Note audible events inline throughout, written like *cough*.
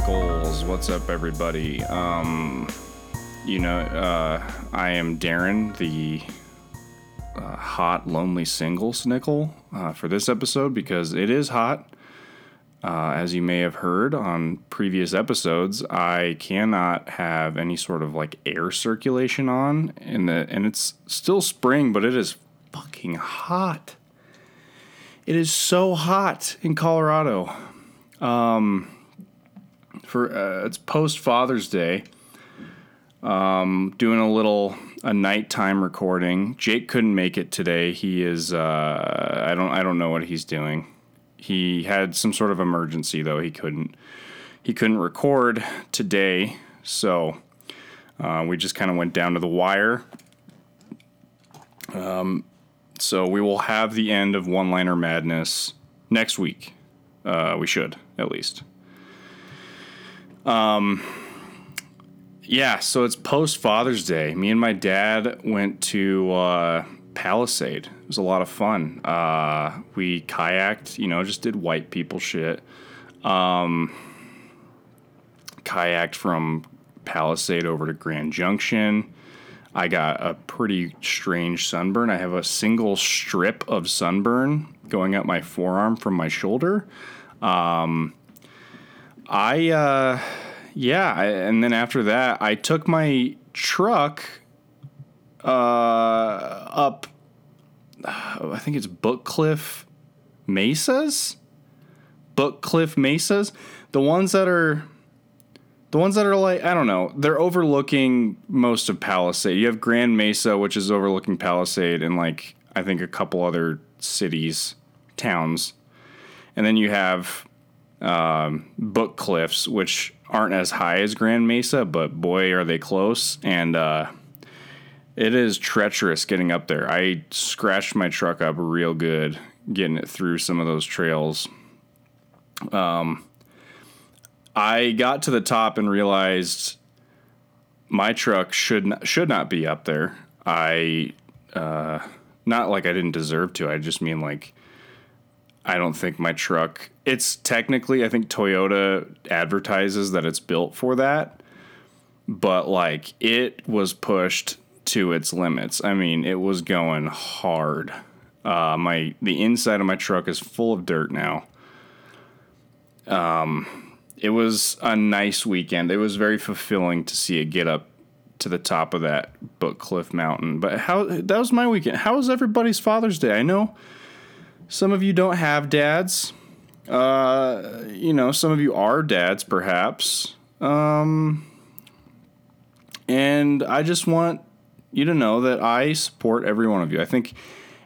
Snickles. What's up, everybody? Um, you know, uh, I am Darren, the uh, hot, lonely single Snickle uh, for this episode because it is hot. Uh, as you may have heard on previous episodes, I cannot have any sort of like air circulation on, in the and it's still spring, but it is fucking hot. It is so hot in Colorado. Um, for uh, it's post Father's Day. Um, doing a little a nighttime recording. Jake couldn't make it today. He is uh, I don't I don't know what he's doing. He had some sort of emergency though. He couldn't he couldn't record today. So uh, we just kind of went down to the wire. Um, so we will have the end of One Liner Madness next week. Uh, we should at least. Um, yeah, so it's post Father's Day. Me and my dad went to uh, Palisade. It was a lot of fun. Uh, we kayaked, you know, just did white people shit. Um, kayaked from Palisade over to Grand Junction. I got a pretty strange sunburn. I have a single strip of sunburn going up my forearm from my shoulder. Um, I, uh, yeah, I, and then after that, I took my truck uh, up. I think it's Bookcliff Mesas. Bookcliff Mesas, the ones that are, the ones that are like I don't know, they're overlooking most of Palisade. You have Grand Mesa, which is overlooking Palisade, and like I think a couple other cities, towns, and then you have um, Book Cliffs, which aren't as high as Grand Mesa, but boy, are they close. And uh, it is treacherous getting up there. I scratched my truck up real good getting it through some of those trails. Um, I got to the top and realized my truck should not, should not be up there. I uh, not like I didn't deserve to. I just mean like I don't think my truck. It's technically, I think Toyota advertises that it's built for that, but like it was pushed to its limits. I mean, it was going hard. Uh, my the inside of my truck is full of dirt now. Um, it was a nice weekend. It was very fulfilling to see it get up to the top of that Book Cliff Mountain. But how that was my weekend. How was everybody's Father's Day? I know some of you don't have dads. Uh, you know, some of you are dads, perhaps. Um, and I just want you to know that I support every one of you. I think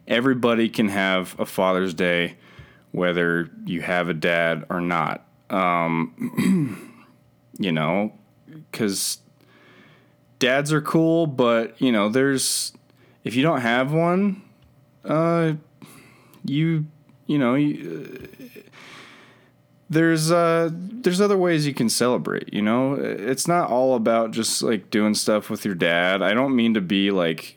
everybody can have a Father's Day, whether you have a dad or not. Um, *clears throat* you know, because dads are cool, but you know, there's if you don't have one, uh, you you know you, uh, there's uh there's other ways you can celebrate you know? It's not all about just like doing stuff with your dad. I don't mean to be like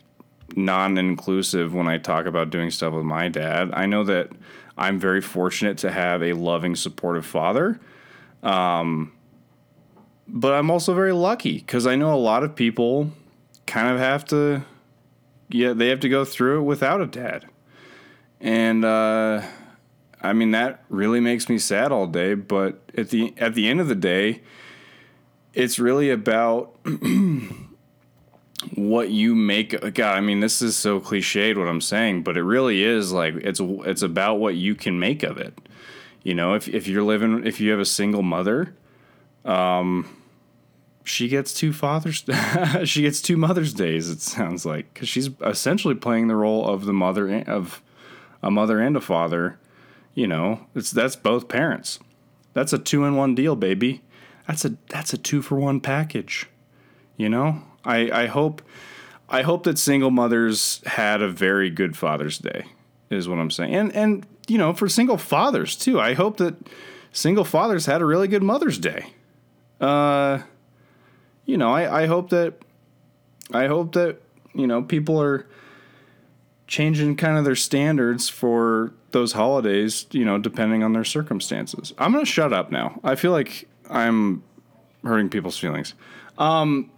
non-inclusive when i talk about doing stuff with my dad. I know that i'm very fortunate to have a loving supportive father um but i'm also very lucky because i know a lot of people kind of have to yeah they have to go through it without a dad. And uh, I mean that really makes me sad all day. But at the at the end of the day, it's really about *clears throat* what you make. God, I mean this is so cliched what I'm saying, but it really is like it's it's about what you can make of it. You know, if if you're living if you have a single mother, um, she gets two fathers *laughs* she gets two mother's days it sounds like because she's essentially playing the role of the mother of a mother and a father, you know, it's that's both parents. That's a two in one deal, baby. That's a that's a two for one package. You know? I, I hope I hope that single mothers had a very good Father's Day, is what I'm saying. And and you know, for single fathers too. I hope that single fathers had a really good Mother's Day. Uh you know, I, I hope that I hope that, you know, people are changing kind of their standards for those holidays, you know, depending on their circumstances. I'm going to shut up now. I feel like I'm hurting people's feelings. Um,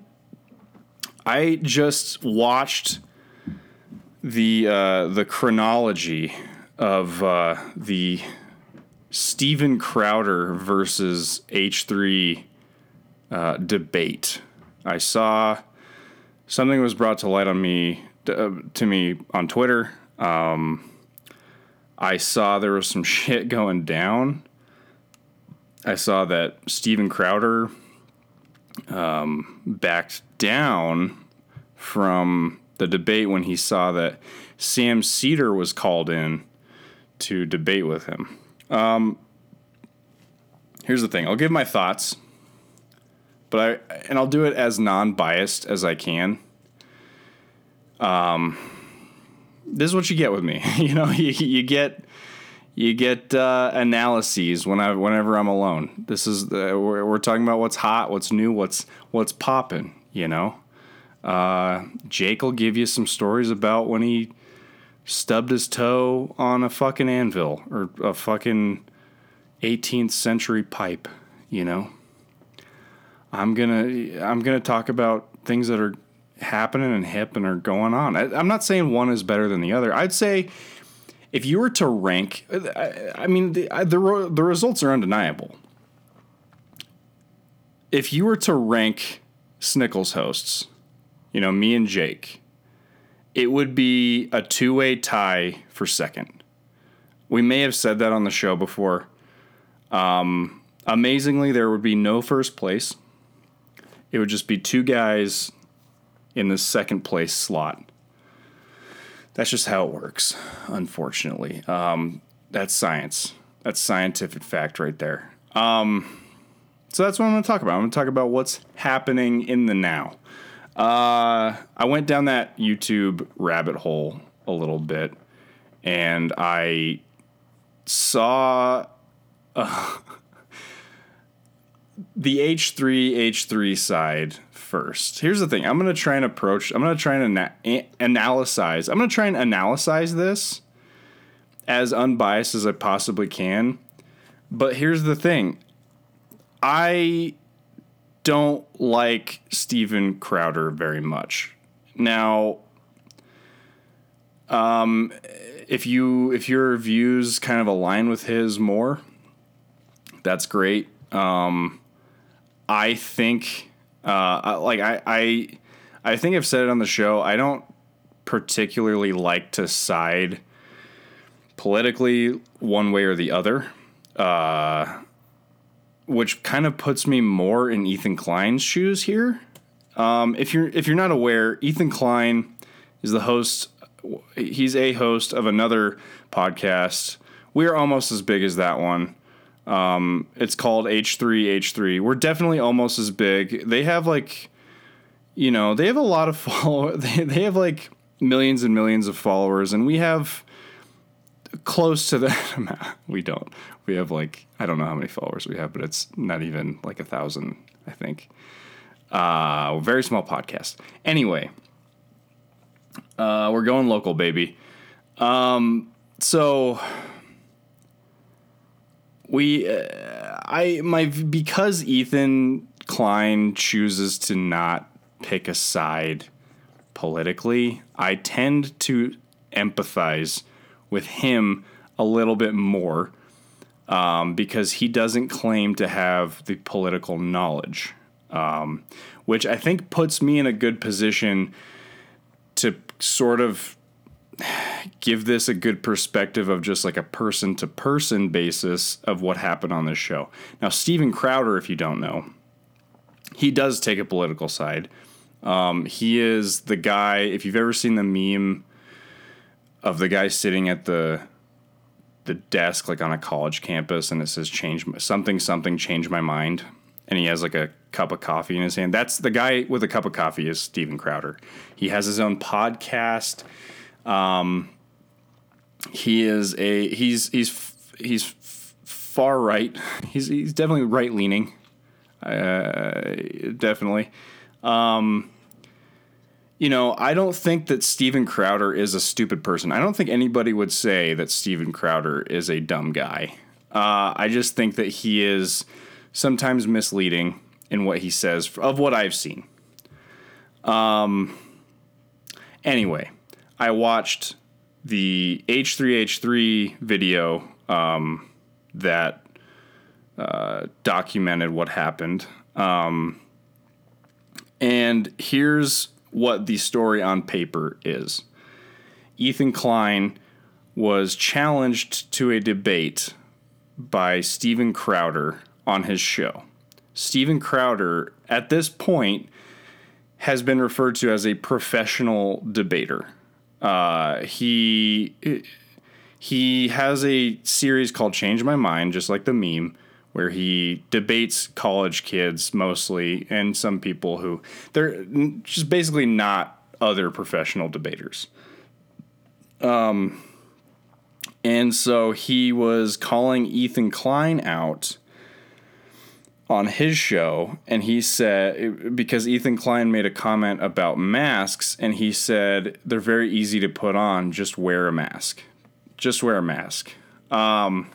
I just watched the uh, the chronology of uh, the Steven Crowder versus H3 uh, debate. I saw something was brought to light on me uh, to me on Twitter. Um, I saw there was some *laughs* shit going down. I saw that Steven Crowder um, backed down from the debate when he saw that Sam Seder was called in to debate with him. Um, here's the thing I'll give my thoughts, but I, and I'll do it as non biased as I can. Um, this is what you get with me. *laughs* you know, *laughs* you, you get you get uh, analyses when I whenever I'm alone. This is the, we're, we're talking about what's hot, what's new, what's what's popping. You know, uh, Jake will give you some stories about when he stubbed his toe on a fucking anvil or a fucking 18th century pipe. You know, I'm gonna I'm gonna talk about things that are happening and hip and are going on. I, I'm not saying one is better than the other. I'd say if you were to rank, I, I mean, the, the, the results are undeniable. If you were to rank Snickles hosts, you know, me and Jake, it would be a two way tie for second. We may have said that on the show before. Um, amazingly, there would be no first place. It would just be two guys in the second place slot that's just how it works, unfortunately. Um, that's science. That's scientific fact right there. Um, so that's what I'm going to talk about. I'm going to talk about what's happening in the now. Uh, I went down that YouTube rabbit hole a little bit, and I saw uh, *laughs* the H3 H3 side first. Here's the thing. I'm going to try and approach, I'm going to try and ana- analyze. I'm going to try and analyze this as unbiased as I possibly can. But here's the thing. I don't like Steven Crowder very much. Now, um, if you if your views kind of align with his more, that's great. Um, I think uh, like I, I, I think I've said it on the show. I don't particularly like to side politically one way or the other, uh, which kind of puts me more in Ethan Klein's shoes here. Um, if you're if you're not aware, Ethan Klein is the host. He's a host of another podcast. We are almost as big as that one. Um, it's called H3H3. We're definitely almost as big. They have like, you know, they have a lot of *laughs* follow. They, they have like millions and millions of followers, and we have close to that *laughs* amount. We don't. We have like I don't know how many followers we have, but it's not even like a thousand. I think. Uh, very small podcast. Anyway, uh, we're going local, baby. Um, so we uh, I my because Ethan Klein chooses to not pick a side politically, I tend to empathize with him a little bit more um, because he doesn't claim to have the political knowledge, um, which I think puts me in a good position to sort of give this a good perspective of just like a person to person basis of what happened on this show. Now, Steven Crowder, if you don't know, he does take a political side. Um, he is the guy, if you've ever seen the meme of the guy sitting at the the desk like on a college campus and it says change something something change my mind and he has like a cup of coffee in his hand that's the guy with a cup of coffee is steven crowder he has his own podcast um, he is a he's he's he's far right. He's he's definitely right leaning. Uh, definitely. Um, you know, I don't think that Steven Crowder is a stupid person. I don't think anybody would say that Steven Crowder is a dumb guy. Uh, I just think that he is sometimes misleading in what he says of what I've seen. Um anyway, I watched the H3H3 video um, that uh, documented what happened. Um, and here's what the story on paper is Ethan Klein was challenged to a debate by Steven Crowder on his show. Steven Crowder, at this point, has been referred to as a professional debater. Uh, he he has a series called Change My Mind, just like the meme, where he debates college kids mostly and some people who they're just basically not other professional debaters. Um, and so he was calling Ethan Klein out on his show, and he said because Ethan Klein made a comment about masks, and he said they're very easy to put on. Just wear a mask. Just wear a mask. Um,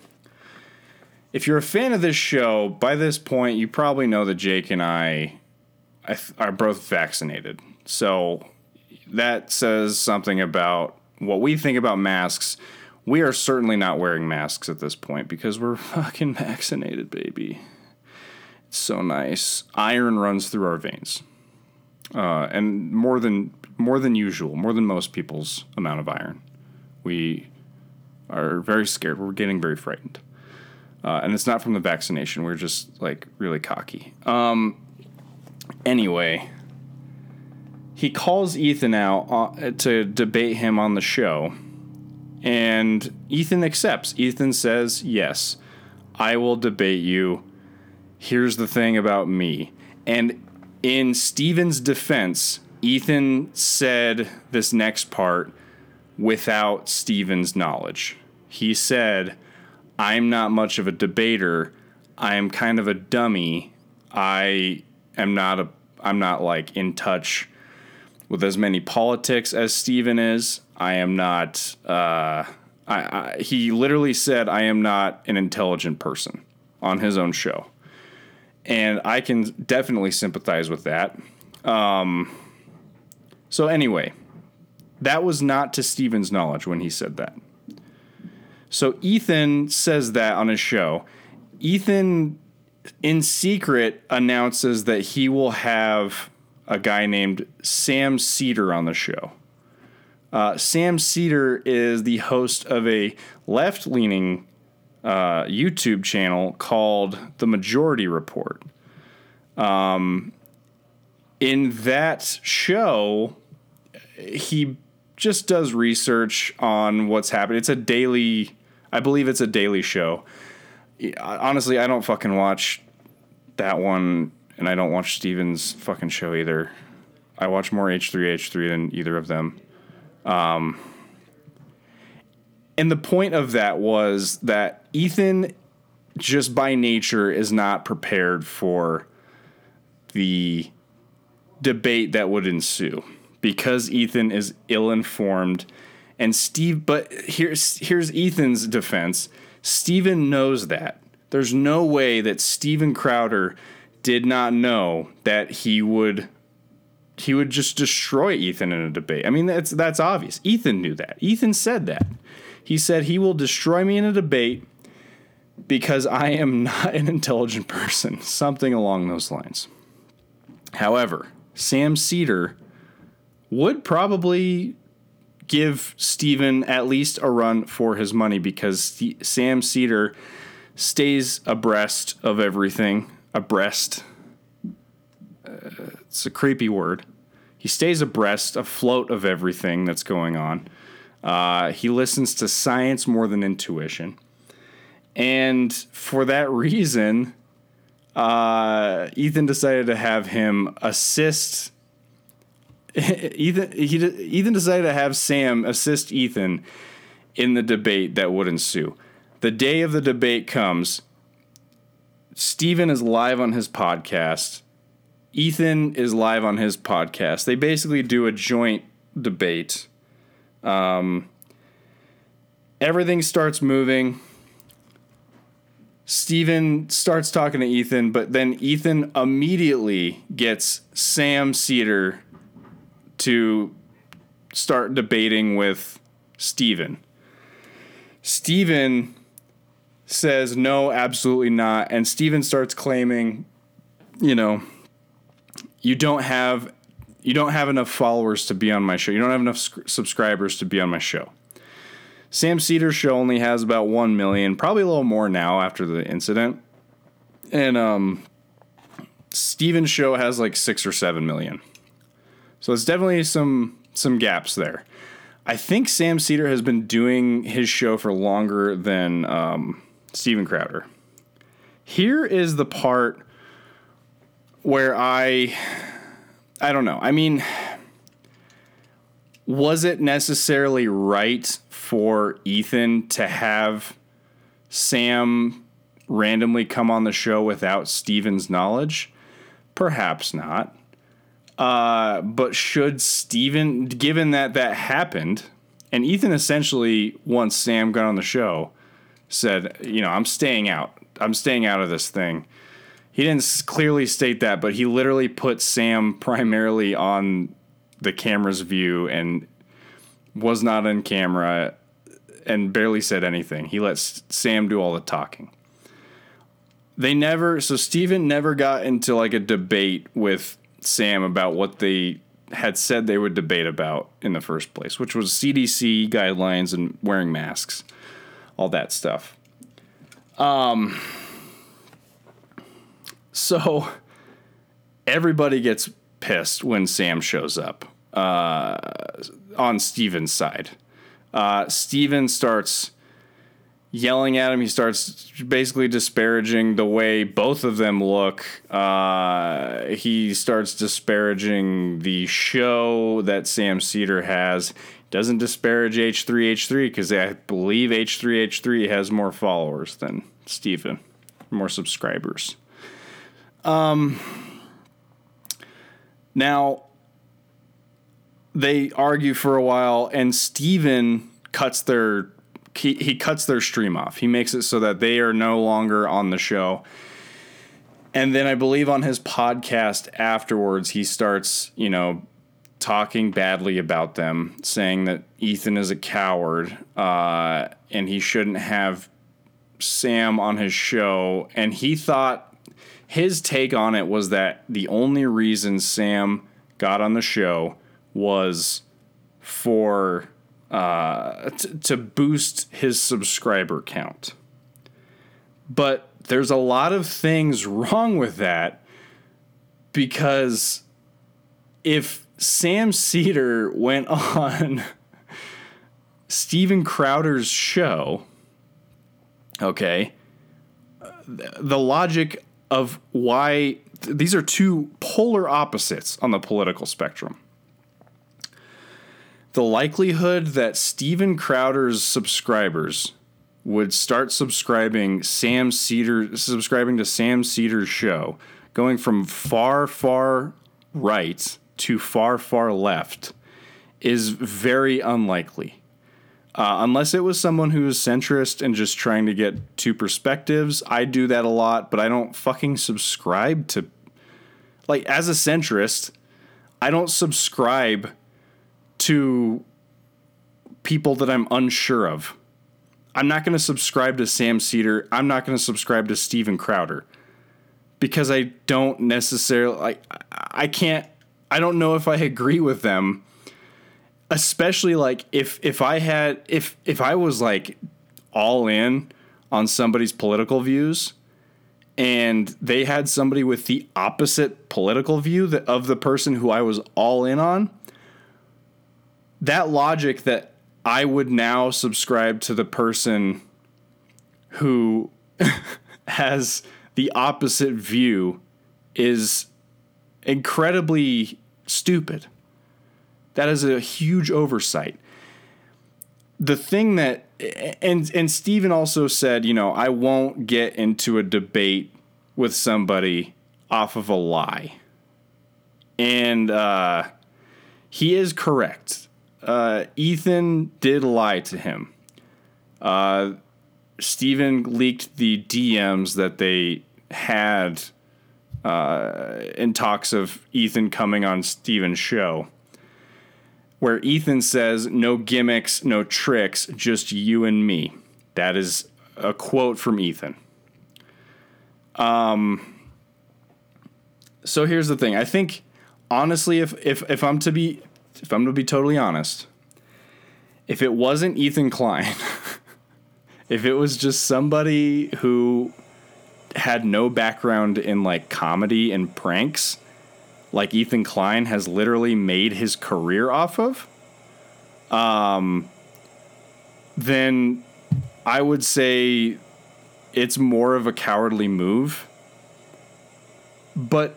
if you're a fan of this show, by this point, you probably know that Jake and I, I are both vaccinated. So that says something about what we think about masks. We are certainly not wearing masks at this point because we're *laughs* fucking vaccinated, baby. So nice. Iron runs through our veins, uh, and more than more than usual, more than most people's amount of iron. We are very scared. We're getting very frightened. Uh, and it's not from the vaccination. We're just like really cocky. Um, anyway, he calls Ethan out uh, to debate him on the show, and Ethan accepts. Ethan says, Yes, I will debate you. Here's the thing about me. And in Steven's defense, Ethan said this next part without Steven's knowledge. He said, I'm not much of a debater. I am kind of a dummy. I am not a I'm not like in touch with as many politics as Steven is. I am not uh, I, I, he literally said I am not an intelligent person on his own show. And I can definitely sympathize with that. Um, so anyway, that was not to Steven's knowledge when he said that. So Ethan says that on his show. Ethan, in secret, announces that he will have a guy named Sam Seder on the show. Uh, Sam Seder is the host of a left leaning uh, YouTube channel called The Majority Report. Um, in that show, he just does research on what's happening. It's a daily I believe it's a daily show. Honestly, I don't fucking watch that one, and I don't watch Steven's fucking show either. I watch more H3H3 than either of them. Um, and the point of that was that Ethan, just by nature, is not prepared for the debate that would ensue because Ethan is ill informed and Steve, but here's here's Ethan's defense. Steven knows that. There's no way that Steven Crowder did not know that he would he would just destroy Ethan in a debate. I mean, that's that's obvious. Ethan knew that. Ethan said that. He said he will destroy me in a debate because I am *laughs* not an intelligent person, something along those lines. However, Sam Seder would probably give Steven at least a run for his money because St- Sam Seder stays abreast of everything. Abreast. Uh, it's a creepy word. He stays abreast, afloat of everything that's going on. Uh, he listens to science more than intuition. And for that reason, uh, Ethan decided to have him assist *laughs* Ethan he Ethan decided to have Sam assist Ethan in the debate that would ensue. The day of the debate comes. Steven is live on his podcast. Ethan is live on his podcast. They basically do a joint debate. Um, everything starts moving. Steven starts talking to Ethan, but then Ethan immediately gets Sam Seder to start debating with Steven. Steven says, no, absolutely not. And Steven starts claiming, you know, you don't have you don't have enough followers to be on my show. You don't have enough sc- subscribers to be on my show. Sam Seder's show only has about 1 million, probably a little more now after the incident. And um Steven's show has like 6 or 7 million. So it's definitely some some gaps there. I think Sam Seder has been doing his show for longer than um, Steven Crowder. Here is the part where I I don't know. I mean, was it necessarily right for Ethan to have Sam randomly come on the show without Steven's knowledge? Perhaps not. Uh, but should Steven, given that that happened, and Ethan essentially, once Sam got on the show, said, you know, I'm staying out. I'm staying out of this thing. He didn't clearly state that, but he literally put Sam primarily on the camera's view and was not in camera and barely said anything. He let Sam do all the talking. They never, so Steven never got into like a debate with Sam about what they had said they would debate about in the first place, which was CDC guidelines and wearing masks, all that stuff. Um, so everybody gets pissed when Sam shows up uh, on Steven's side. Uh, Steven starts yelling at him. He starts basically disparaging the way both of them look. Uh, he starts disparaging the show that Sam Seder has. Doesn't disparage H3H3 because I believe H3H3 has more followers than Steven, more subscribers. Um, now, they argue for a while, and Steven cuts their he, he cuts their stream off. He makes it so that they are no longer on the show. And then I believe on his podcast afterwards, he starts, you know, talking badly about them, saying that Ethan is a coward uh, and he shouldn't have Sam on his show. And he thought his take on it was that the only reason Sam got on the show was for uh, t- to boost his subscriber count. But there's a lot of things *laughs* wrong with that because if Sam Seder went on *laughs* Steven Crowder's show, okay, the logic of why these are two polar opposites on the political spectrum. The likelihood that Steven Crowder's subscribers would start subscribing Sam Seder subscribing to Sam Seder's show, going from far far right to far far left is very unlikely. Uh, unless it was someone who is centrist and just trying to get two perspectives, I do that a lot, but I don't fucking subscribe to. Like, as a centrist, I don't subscribe to people that I'm unsure of. I'm not going to subscribe to Sam Seder. I'm not going to subscribe to Steven Crowder because I don't necessarily like I can't I don't know if I agree with them especially like if if I had if if I was like all in on somebody's political views and they had somebody with the opposite political view that, of the person who I was all in on that logic that I would now subscribe to the person who *laughs* has the opposite view is incredibly stupid. That is a huge oversight. The thing that and and Steven also said, you know, I won't get into a debate with somebody off of a lie. And uh, he is correct. Uh, Ethan did lie to him. Uh, Steven leaked the DMs that they had uh, in talks of Ethan coming on Steven's show, where Ethan says, No gimmicks, no tricks, just you and me. That is a quote from Ethan. Um, so here's the thing. I think honestly, if if if I'm to be if I'm to be totally honest, if it wasn't Ethan Klein, *laughs* if it was just somebody who had no background in like comedy and pranks, like Ethan Klein has literally made his career off of, um, then I would say it's more of a cowardly move. But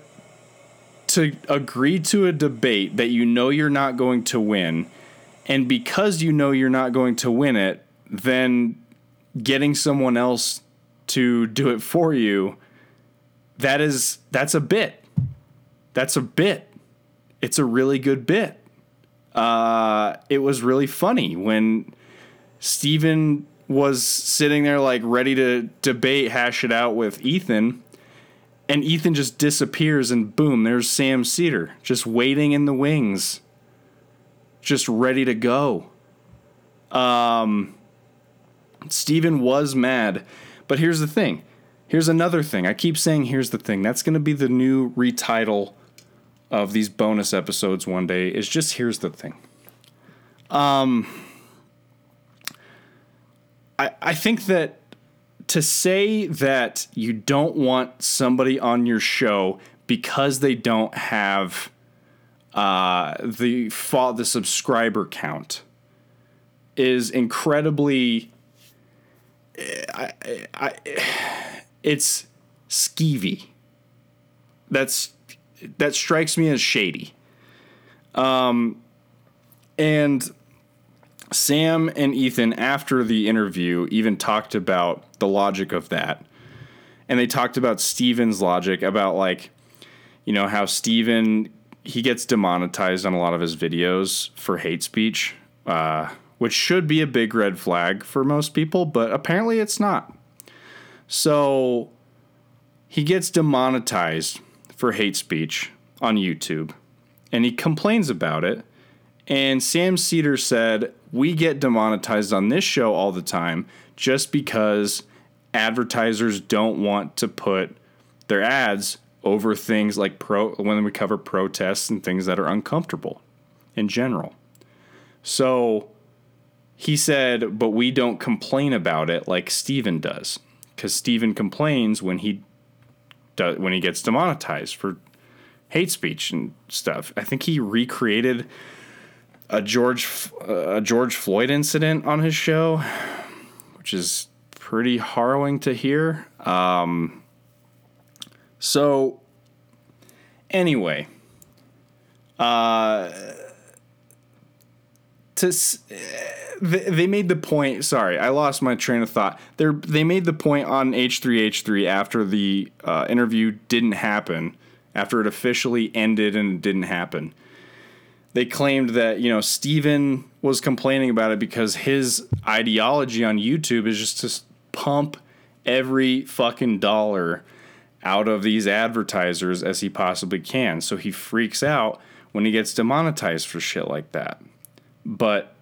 to agree to a debate that you know you're not going to win, and because you know you're not going to win it, then getting someone else to do it for you, that is that's a bit. That's a bit. It's a really good bit. Uh, it was really funny when Steven was sitting there like ready to debate, hash it out with Ethan, and Ethan just disappears and boom, there's Sam Seder just waiting in the wings, just ready to go. Um, Steven was mad, but here's the thing. Here's another thing. I keep saying here's the thing. That's going to be the new retitle of these bonus episodes one day is just here's the thing. Um I I think that to say that you don't want somebody on your show because they don't have uh, the the subscriber count is incredibly I, I, it's skeevy. That's that strikes me as shady. Um, and Sam and Ethan, after the interview, even talked about the logic of that. And they talked about Steven's logic about, like, you know, how Steven, he gets demonetized on a lot of his videos for hate speech, uh, which should be a big red flag for most people, but apparently it's not. So he gets demonetized for hate speech on YouTube and he complains about it. And Sam Seder said, We get demonetized on this show all the time just because advertisers don't want to put their ads over things like pro when we cover protests and things that are uncomfortable in general. So he said, but we don't complain about it like Steven does. Because Steven complains when he does, when he gets demonetized for hate speech and stuff. I think he recreated a George a George Floyd incident on his show, which is pretty harrowing to hear. Um, so anyway, uh, to they made the point. Sorry, I lost my train of thought. They they made the point on H three H three after the uh, interview didn't happen, after it officially ended and it didn't happen. They claimed that you know Steven was complaining about it because his ideology on YouTube is just to pump every fucking dollar out of these advertisers as he possibly can. So he freaks out when he gets demonetized for shit like that. But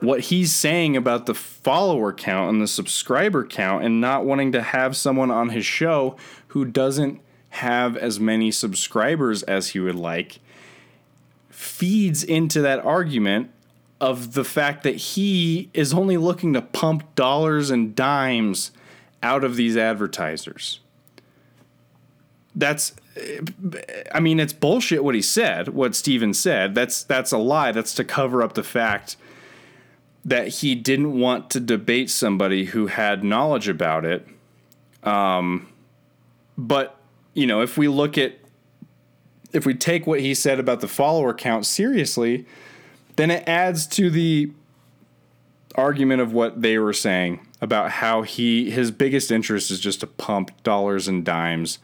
what he's saying about the follower count and the subscriber count and not wanting to have someone on his show who doesn't have as many subscribers as he would like feeds into that argument of the fact that he is only looking to pump dollars and dimes out of these advertisers. That's I mean it's bullshit what he said, what Steven said. That's that's a lie. That's to cover up the fact that he didn't want to debate somebody who had knowledge about it. Um, but you know, if we look at if we take what he said about the follower count seriously, then it adds to the argument of what they were saying about how he his biggest interest is just to pump dollars and dimes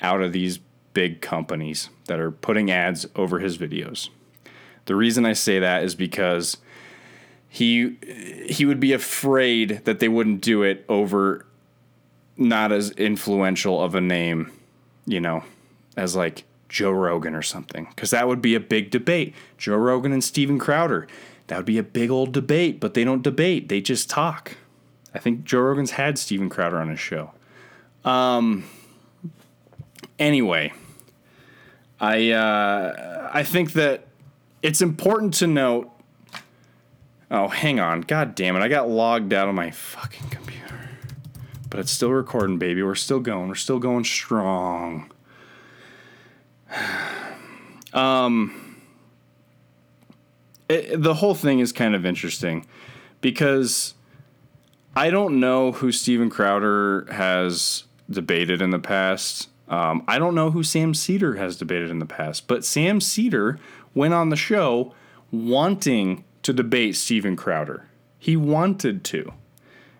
out of these big companies that are putting ads over his videos. The reason I say that is because he he would be afraid that they wouldn't do it over not as influential of a name, you know, as like Joe Rogan or something, because that would be a big debate. Joe Rogan and Steven Crowder, that would be a big old debate, but they don't debate, they just talk. I think Joe Rogan's had Steven Crowder on his show. Um, anyway, I uh, I think that it's important to note. Oh, hang on. God damn it. I got logged out of my fucking computer. But it's still recording, baby. We're still going. We're still going strong. *sighs* um it, the whole thing is kind of interesting because I don't know who Steven Crowder has debated in the past. Um, I don't know who Sam Seder has debated in the past, but Sam Seder went on the show wanting to debate Steven Crowder. He wanted to.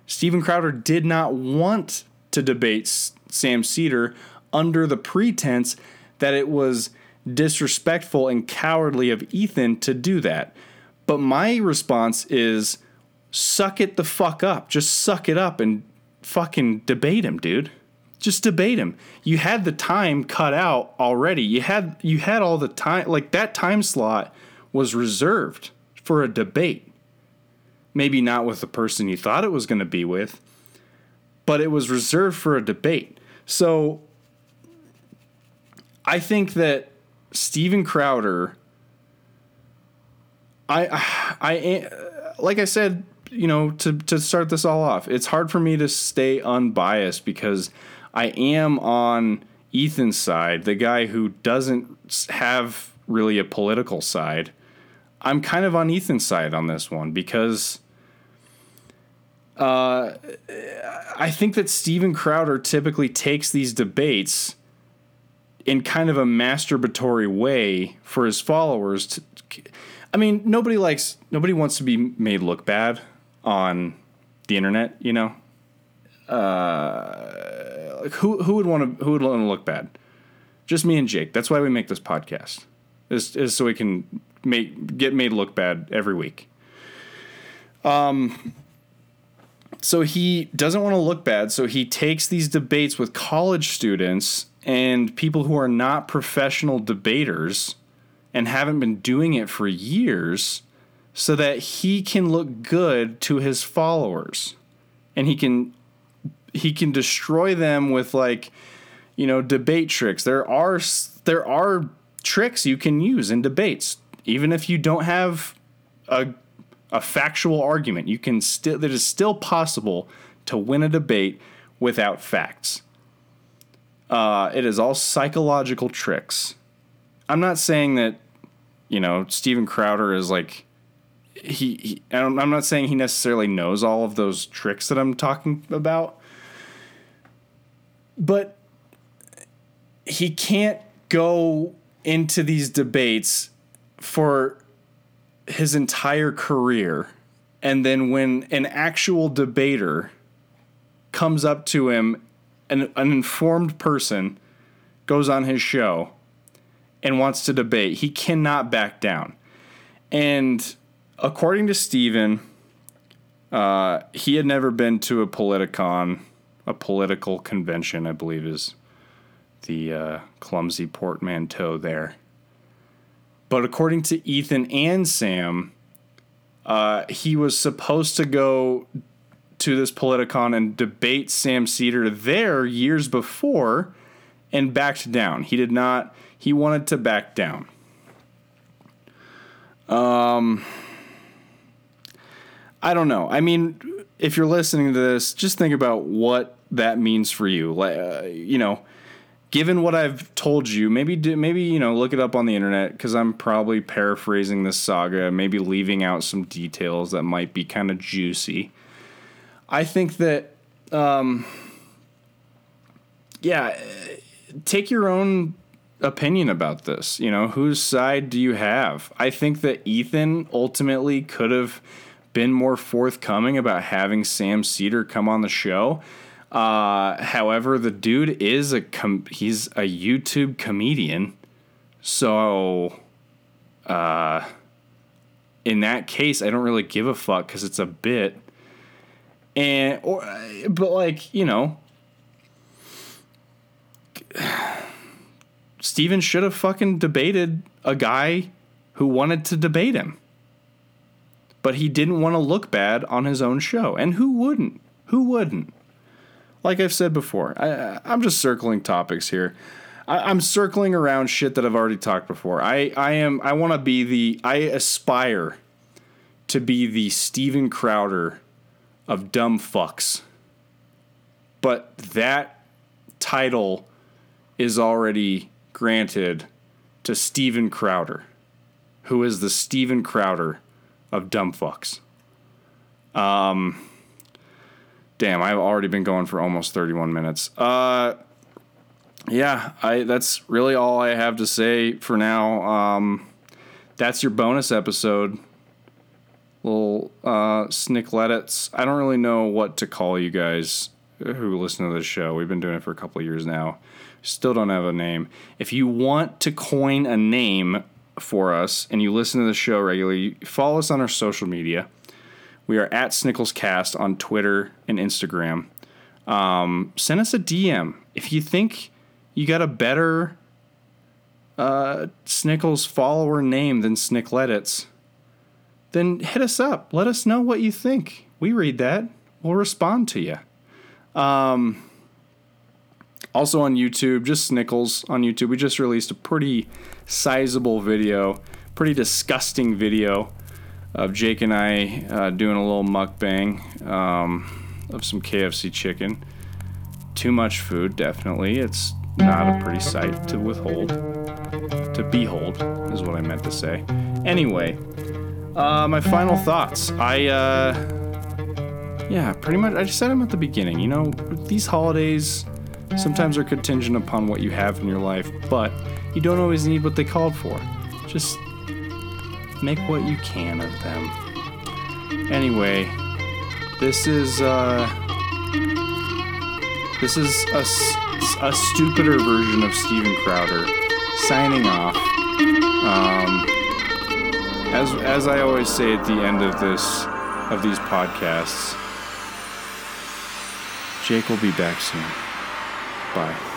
Steven Crowder did not want to debate Sam Seder under the pretense that it was disrespectful and cowardly of Ethan to do that. But my response is suck it the fuck up. Just suck it up and fucking debate him, dude. Just debate him. You had the time cut out already. You had you had all the time like that time slot was reserved for a debate. Maybe not with the person you thought it was going to be with, but it was reserved for a debate. So I think that Steven Crowder I I like I said, you know, to to start this all off, it's hard for me to stay unbiased because I am on Ethan's side, the guy who doesn't have really a political side. I'm kind of on Ethan's side on this one because uh, I think that Steven Crowder typically takes these debates in kind of a masturbatory way for his followers. To, I mean, nobody likes, nobody wants to be made look bad on the internet, you know. Uh, who who would want to who would want to look bad? Just me and Jake. That's why we make this podcast. Is is so we can make get made look bad every week. Um. So he doesn't want to look bad, so he takes these debates with college students and people who are not professional debaters and haven't been doing it for years so that he can look good to his followers and he can he can destroy them with like you know debate tricks. There are there are tricks you can use in debates. Even if you don't have a a factual argument you can still it is still possible to win a debate without facts. Uh, it is all psychological tricks. I'm not saying that, you know, Steven Crowder is like he, he I'm not saying he necessarily knows all of those tricks that I'm talking about, but he can't go into these debates for his entire career and then when an actual debater comes up to him an, an informed person goes on his show and wants to debate, he cannot back down. And according to Steven, uh, he had never been to a Politicon, a political convention, I believe is the uh, clumsy portmanteau there. But according to Ethan and Sam, uh, he was supposed to go to this Politicon and debate Sam Seder there years before and backed down. He did not, he wanted to back down. Um, I don't know. I mean, if you're listening to this, just think about what that means for you. Like, uh, you know, given what I've told you, maybe do, maybe you know look it up on the internet because I'm probably paraphrasing this saga, maybe leaving out some details that might be kind of juicy. I think that, um, yeah, take your own opinion about this. You know, whose side do you have? I think that Ethan ultimately could have been more forthcoming about having Sam Seder come on the show. Uh, however, the dude is a com- he's a YouTube comedian, so uh, in that case, I don't really give a fuck because it's a bit. And or but like you know, *sighs* Steven should have fucking debated a guy who wanted to debate him. But he didn't want to look bad on his own show. And who wouldn't? Who wouldn't? Like I've said before, I, I'm just circling topics here. I, am circling around shit that I've already talked before. I, I am I want to be the I aspire to be the Steven Crowder of dumb fucks. But that title is already granted to Steven Crowder, who is the Steven Crowder of dumb fucks. Um, damn, I've already been going for almost 31 minutes. Uh, yeah, I that's really all I have to say for now. Um, that's your bonus episode. Little uh, snickledits. I don't really know what to call you guys who listen to this show. We've been doing it for a couple years now. Still don't have a name. If you want to coin a name for us and you listen to the show regularly, follow us on our social media. We are at SnicklesCast on Twitter and Instagram. Um, send us a DM if you think you got a better uh, Snickles follower name than Snickledits. Then hit us up. Let us know what you think. We read that. We'll respond to you. Um, also on YouTube, just Snickles on YouTube. We just released a pretty sizable video, pretty disgusting video of Jake and I uh, doing a little mukbang um, of some KFC chicken. Too much food, definitely. It's not a pretty sight to withhold. To behold, is what I meant to say. Anyway, uh, my final thoughts. I, uh, yeah, pretty much, I just said them at the beginning. You know, these holidays sometimes are contingent upon what you have in your life, but you don't always need what they called for. Just make what you can of them. Anyway, this is, uh, this is a a stupider version of Steven Crowder signing off. Um, as as I always say at the end of this of these podcasts, Jake will be back soon. Bye.